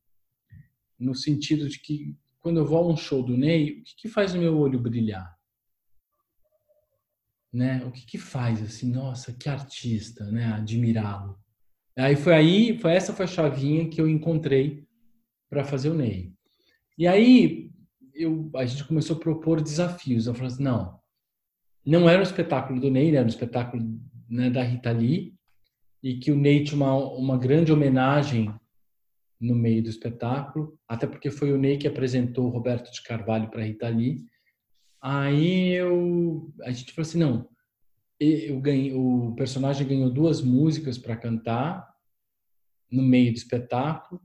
no sentido de que quando eu vou a um show do Ney, o que, que faz o meu olho brilhar? Né? O que, que faz assim, nossa, que artista, né? Admirá-lo. Aí foi aí, foi essa foi a chavinha que eu encontrei para fazer o Ney. E aí eu, a gente começou a propor desafios. Eu falei assim, não, não era um espetáculo do Ney, era um espetáculo né, da Rita Lee, e que o Ney tinha uma, uma grande homenagem no meio do espetáculo, até porque foi o Ney que apresentou o Roberto de Carvalho para Rita Lee. Aí eu, a gente falou assim, não, eu ganhei, o personagem ganhou duas músicas para cantar no meio do espetáculo.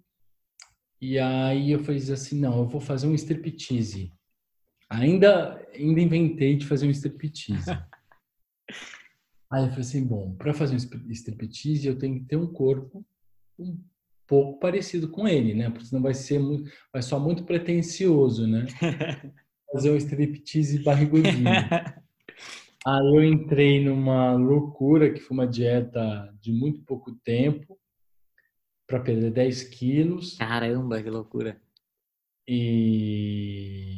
E aí eu falei assim, não, eu vou fazer um striptease. Ainda, ainda inventei de fazer um striptease. aí eu falei assim, bom, para fazer um striptease eu tenho que ter um corpo um pouco parecido com ele, né? Porque senão vai ser muito, vai só muito pretencioso, né? Fazer um striptease barrigudinho. Aí eu entrei numa loucura que foi uma dieta de muito pouco tempo para perder 10 quilos. Caramba, que loucura! E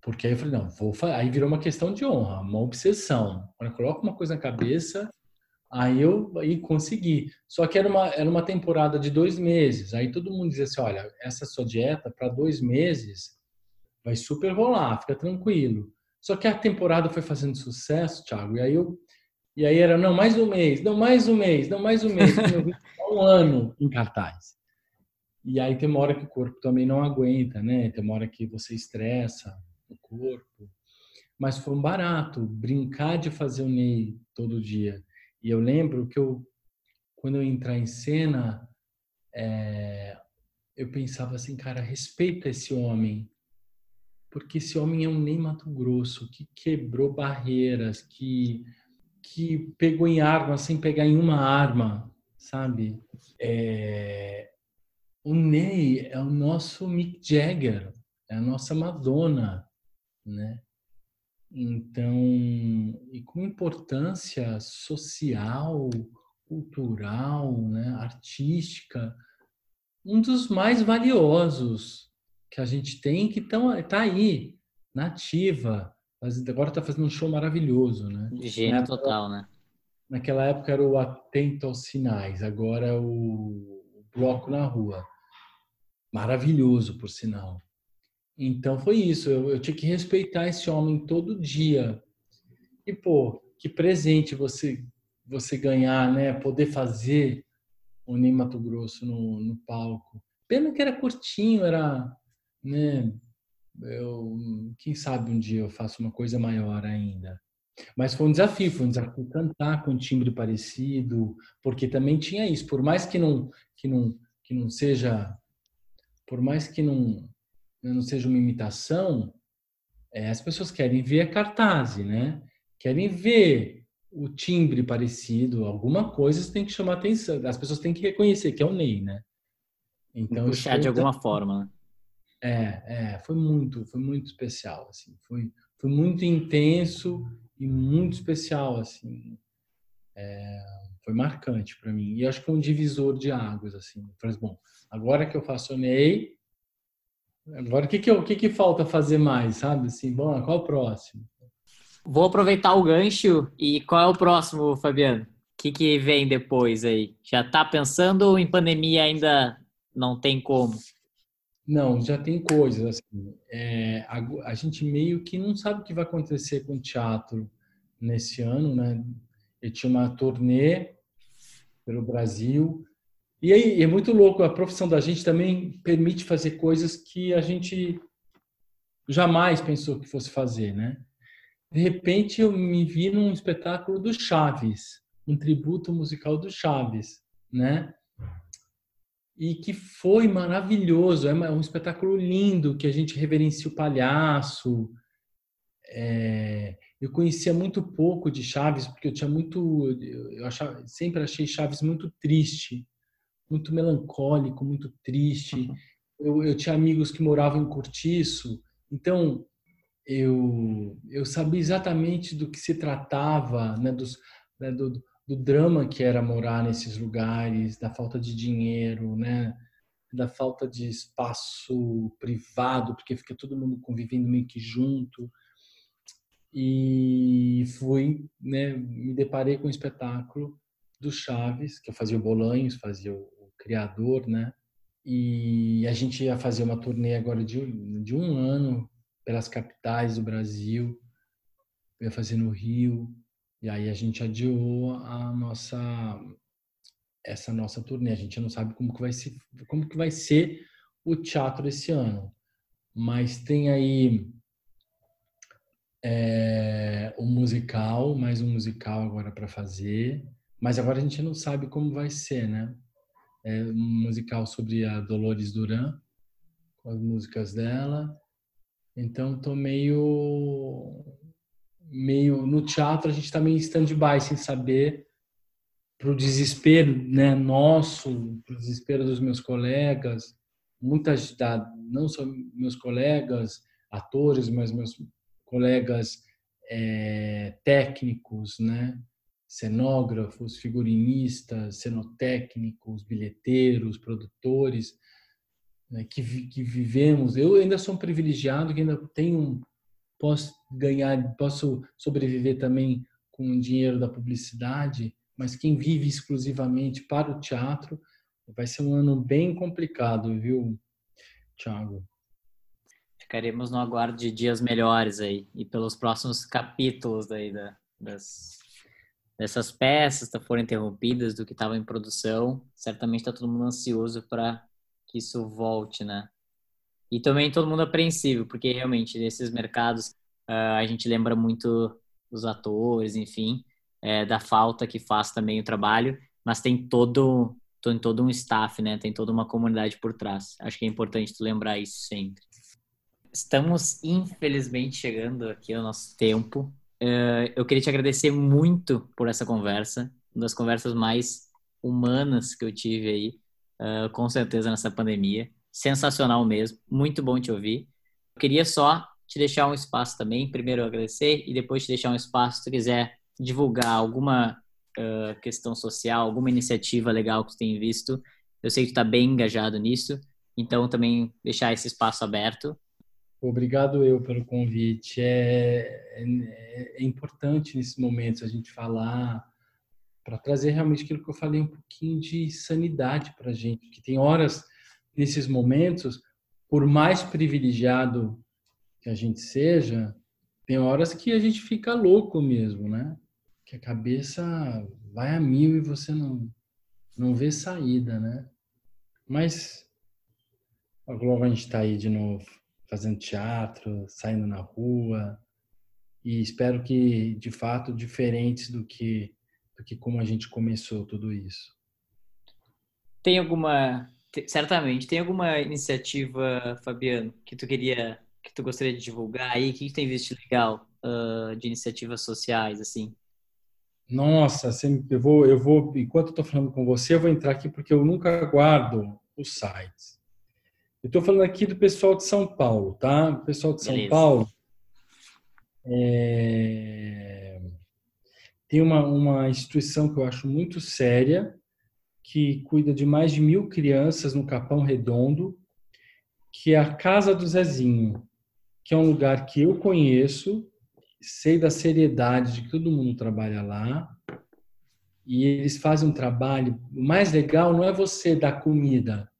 porque aí eu falei, não, vou aí virou uma questão de honra, uma obsessão. Quando eu coloco uma coisa na cabeça, Aí eu aí consegui. Só que era uma, era uma temporada de dois meses. Aí todo mundo dizia assim: olha, essa sua dieta para dois meses vai super rolar, fica tranquilo. Só que a temporada foi fazendo sucesso, Thiago, e aí eu. E aí era, não, mais um mês, não, mais um mês, não, mais um mês. um ano em cartaz. E aí tem uma hora que o corpo também não aguenta, né? Tem uma hora que você estressa o corpo. Mas foi um barato brincar de fazer o NEI todo dia e eu lembro que eu, quando eu entrar em cena, é, eu pensava assim, cara, respeita esse homem, porque esse homem é um Ney Mato Grosso que quebrou barreiras, que que pegou em arma sem pegar em uma arma, sabe? É, o Ney é o nosso Mick Jagger, é a nossa Madonna, né? Então, e com importância social, cultural, né, artística, um dos mais valiosos que a gente tem, que está aí, nativa. Agora está fazendo um show maravilhoso, né? Gênio total, né? Naquela época era o Atento aos Sinais, agora é o Bloco na Rua. Maravilhoso, por sinal. Então foi isso, eu, eu tinha que respeitar esse homem todo dia. E pô, que presente você você ganhar, né? Poder fazer o Ney Mato Grosso no, no palco. Pena que era curtinho, era, né? Eu, quem sabe um dia eu faço uma coisa maior ainda. Mas foi um desafio, foi um desafio cantar com um timbre parecido, porque também tinha isso. Por mais que não que não que não seja, por mais que não não seja uma imitação, é, as pessoas querem ver a cartaz, né? Querem ver o timbre parecido, alguma coisa tem que chamar atenção. As pessoas têm que reconhecer que é o Ney, né? Então puxar de alguma forma. Né? É, é, foi muito, foi muito especial, assim, foi, foi muito intenso e muito especial, assim. é, foi marcante para mim. E acho que foi um divisor de águas, assim. Eu falei, bom, agora que eu faço NEI, agora o que que, o que que falta fazer mais, sabe? Assim, bom, qual o próximo? Vou aproveitar o gancho e qual é o próximo, Fabiano? O que, que vem depois aí? Já está pensando ou em pandemia ainda não tem como? Não, já tem coisas assim. É, a, a, gente meio que não sabe o que vai acontecer com o teatro nesse ano, né? Eu tinha uma turnê pelo Brasil e aí é muito louco. A profissão da gente também permite fazer coisas que a gente jamais pensou que fosse fazer, né? De repente eu me vi num espetáculo do Chaves, um tributo musical do Chaves, né? E que foi maravilhoso, é um espetáculo lindo que a gente reverencia o palhaço. É, eu conhecia muito pouco de Chaves porque eu tinha muito, eu achava, sempre achei Chaves muito triste, muito melancólico, muito triste. Eu, eu tinha amigos que moravam em Cortiço, então eu, eu sabia exatamente do que se tratava, né, dos, né, do, do drama que era morar nesses lugares, da falta de dinheiro, né, da falta de espaço privado, porque fica todo mundo convivendo meio que junto. E fui, né, me deparei com o espetáculo do Chaves, que eu fazia o Bolanhos, fazia o criador, né? E a gente ia fazer uma turnê agora de, de um ano pelas capitais do Brasil, ia fazer no Rio, e aí a gente adiou a nossa essa nossa turnê. A gente não sabe como que vai ser, como que vai ser o teatro esse ano, mas tem aí é, musical, mais um musical agora para fazer, mas agora a gente não sabe como vai ser, né? É um musical sobre a Dolores Duran, com as músicas dela, então estou meio meio no teatro a gente está meio stand-by sem saber para o desespero né nosso para o desespero dos meus colegas muitas da não só meus colegas atores mas meus colegas é, técnicos né cenógrafos figurinistas cenotécnicos bilheteiros produtores né, que, que vivemos. Eu ainda sou um privilegiado que ainda tenho, posso ganhar, posso sobreviver também com o dinheiro da publicidade, mas quem vive exclusivamente para o teatro vai ser um ano bem complicado, viu, Thiago? Ficaremos no aguardo de dias melhores aí e pelos próximos capítulos aí da, das, dessas peças foram interrompidas, do que estava em produção. Certamente está todo mundo ansioso para que isso volte, né? E também todo mundo apreensivo, porque realmente nesses mercados uh, a gente lembra muito dos atores, enfim, é, da falta que faz também o trabalho, mas tem todo, tem todo um staff, né? Tem toda uma comunidade por trás. Acho que é importante tu lembrar isso sempre. Estamos infelizmente chegando aqui ao nosso tempo. Uh, eu queria te agradecer muito por essa conversa, uma das conversas mais humanas que eu tive aí uh, com certeza nessa pandemia. Sensacional mesmo, muito bom te ouvir. Eu queria só te deixar um espaço também, primeiro agradecer e depois te deixar um espaço se tu quiser divulgar alguma uh, questão social, alguma iniciativa legal que tu tem visto. Eu sei que tu está bem engajado nisso, então também deixar esse espaço aberto. Obrigado eu pelo convite. É, é, é importante nesses momentos a gente falar para trazer realmente aquilo que eu falei, um pouquinho de sanidade para a gente, que tem horas nesses momentos, por mais privilegiado que a gente seja, tem horas que a gente fica louco mesmo, né? Que a cabeça vai a mil e você não não vê saída, né? Mas logo a gente está aí de novo, fazendo teatro, saindo na rua, e espero que, de fato, diferentes do que do que como a gente começou tudo isso. Tem alguma, certamente, tem alguma iniciativa, Fabiano, que tu queria, que tu gostaria de divulgar aí? O que tem visto legal uh, de iniciativas sociais, assim? Nossa, eu vou, eu vou, enquanto eu estou falando com você, eu vou entrar aqui porque eu nunca guardo os sites. Eu estou falando aqui do pessoal de São Paulo, tá? O pessoal de São Beleza. Paulo é, tem uma, uma instituição que eu acho muito séria, que cuida de mais de mil crianças no Capão Redondo, que é a Casa do Zezinho, que é um lugar que eu conheço, sei da seriedade de que todo mundo trabalha lá, e eles fazem um trabalho. O mais legal não é você dar comida,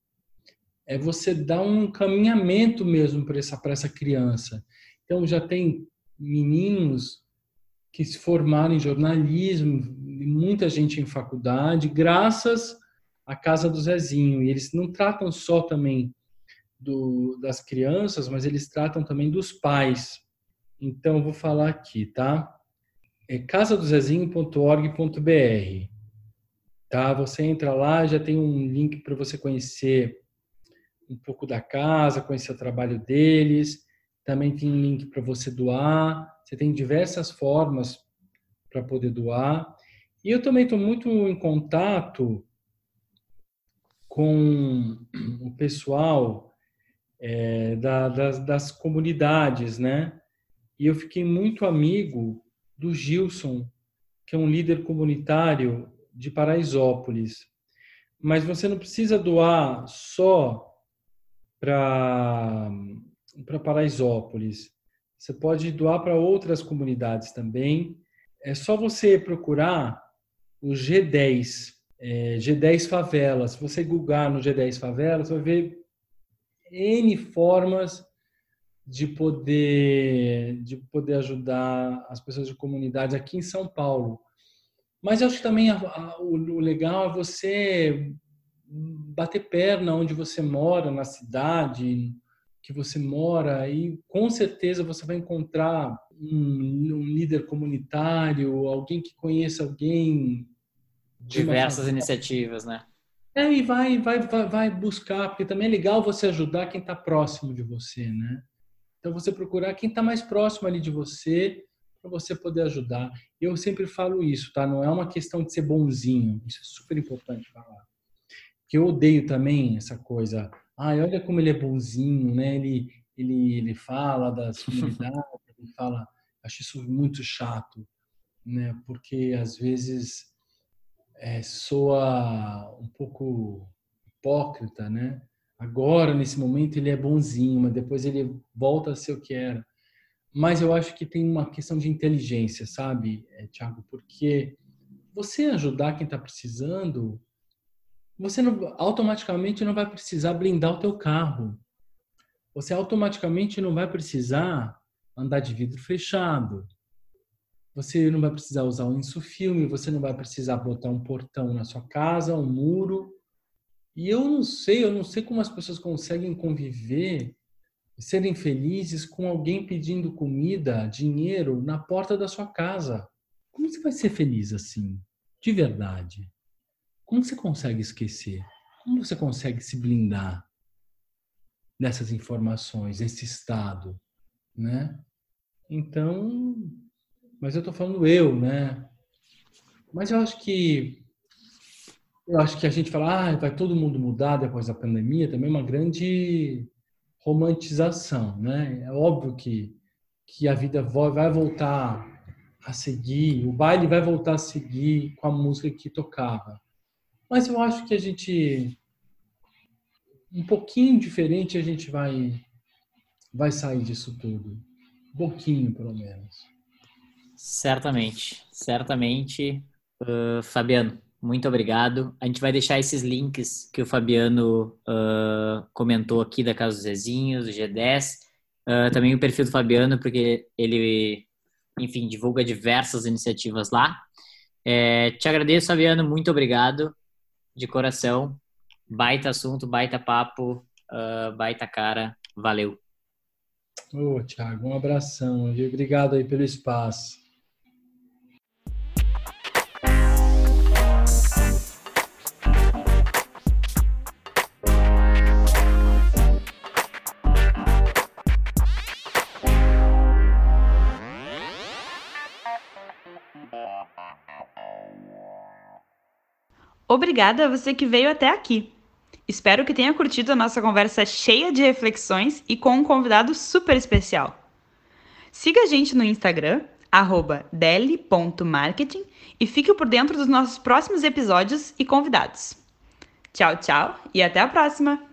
é você dar um encaminhamento mesmo para essa, essa criança. Então, já tem meninos que se formaram em jornalismo, muita gente em faculdade, graças à Casa do Zezinho. E eles não tratam só também do, das crianças, mas eles tratam também dos pais. Então, vou falar aqui, tá? É casadozezinho.org.br. Tá? Você entra lá, já tem um link para você conhecer um pouco da casa, conhecer o trabalho deles. Também tem um link para você doar. Você tem diversas formas para poder doar. E eu também estou muito em contato com o pessoal é, da, das, das comunidades, né? E eu fiquei muito amigo do Gilson, que é um líder comunitário de Paraisópolis. Mas você não precisa doar só para Paraisópolis. Você pode doar para outras comunidades também. É só você procurar o G10, é, G10 Favelas. Se você googar no G10 Favelas, você vai ver N formas de poder de poder ajudar as pessoas de comunidades aqui em São Paulo. Mas eu acho que também a, a, o, o legal é você bater perna onde você mora, na cidade que você mora, e com certeza você vai encontrar um, um líder comunitário, alguém que conheça alguém. Diversas iniciativas, né? É, e vai, vai, vai, vai buscar, porque também é legal você ajudar quem está próximo de você, né? Então, você procurar quem está mais próximo ali de você, para você poder ajudar. Eu sempre falo isso, tá? Não é uma questão de ser bonzinho, isso é super importante falar. Que eu odeio também essa coisa, ai, olha como ele é bonzinho, né? Ele, ele, ele fala das comunidades, ele fala, acho isso muito chato, né? Porque às vezes é, soa um pouco hipócrita, né? Agora, nesse momento, ele é bonzinho, mas depois ele volta a ser o que era. Mas eu acho que tem uma questão de inteligência, sabe, eh, Tiago? Porque você ajudar quem está precisando, você não, automaticamente não vai precisar blindar o teu carro. Você automaticamente não vai precisar andar de vidro fechado. Você não vai precisar usar um insufilme, você não vai precisar botar um portão na sua casa, um muro. E eu não sei, eu não sei como as pessoas conseguem conviver, serem felizes com alguém pedindo comida, dinheiro na porta da sua casa. Como você vai ser feliz assim? De verdade. Como você consegue esquecer? Como você consegue se blindar dessas informações, desse estado, né? Então, mas eu estou falando eu, né? Mas eu acho que eu acho que a gente fala, ah, vai todo mundo mudar depois da pandemia, também é uma grande romantização, né? É óbvio que, que a vida vai voltar a seguir, o baile vai voltar a seguir com a música que tocava. Mas eu acho que a gente um pouquinho diferente a gente vai vai sair disso tudo. Um pouquinho, pelo menos. Certamente, certamente. Uh, Fabiano, muito obrigado. A gente vai deixar esses links que o Fabiano uh, comentou aqui da Casa dos Zezinhos, do G10. Uh, também o perfil do Fabiano, porque ele, enfim, divulga diversas iniciativas lá. É, te agradeço, Fabiano. Muito obrigado. De coração. Baita assunto, baita papo, uh, baita cara. Valeu. Ô, Thiago, um abração. Obrigado aí pelo espaço. Obrigada a você que veio até aqui. Espero que tenha curtido a nossa conversa cheia de reflexões e com um convidado super especial. Siga a gente no Instagram, deli.marketing e fique por dentro dos nossos próximos episódios e convidados. Tchau, tchau e até a próxima!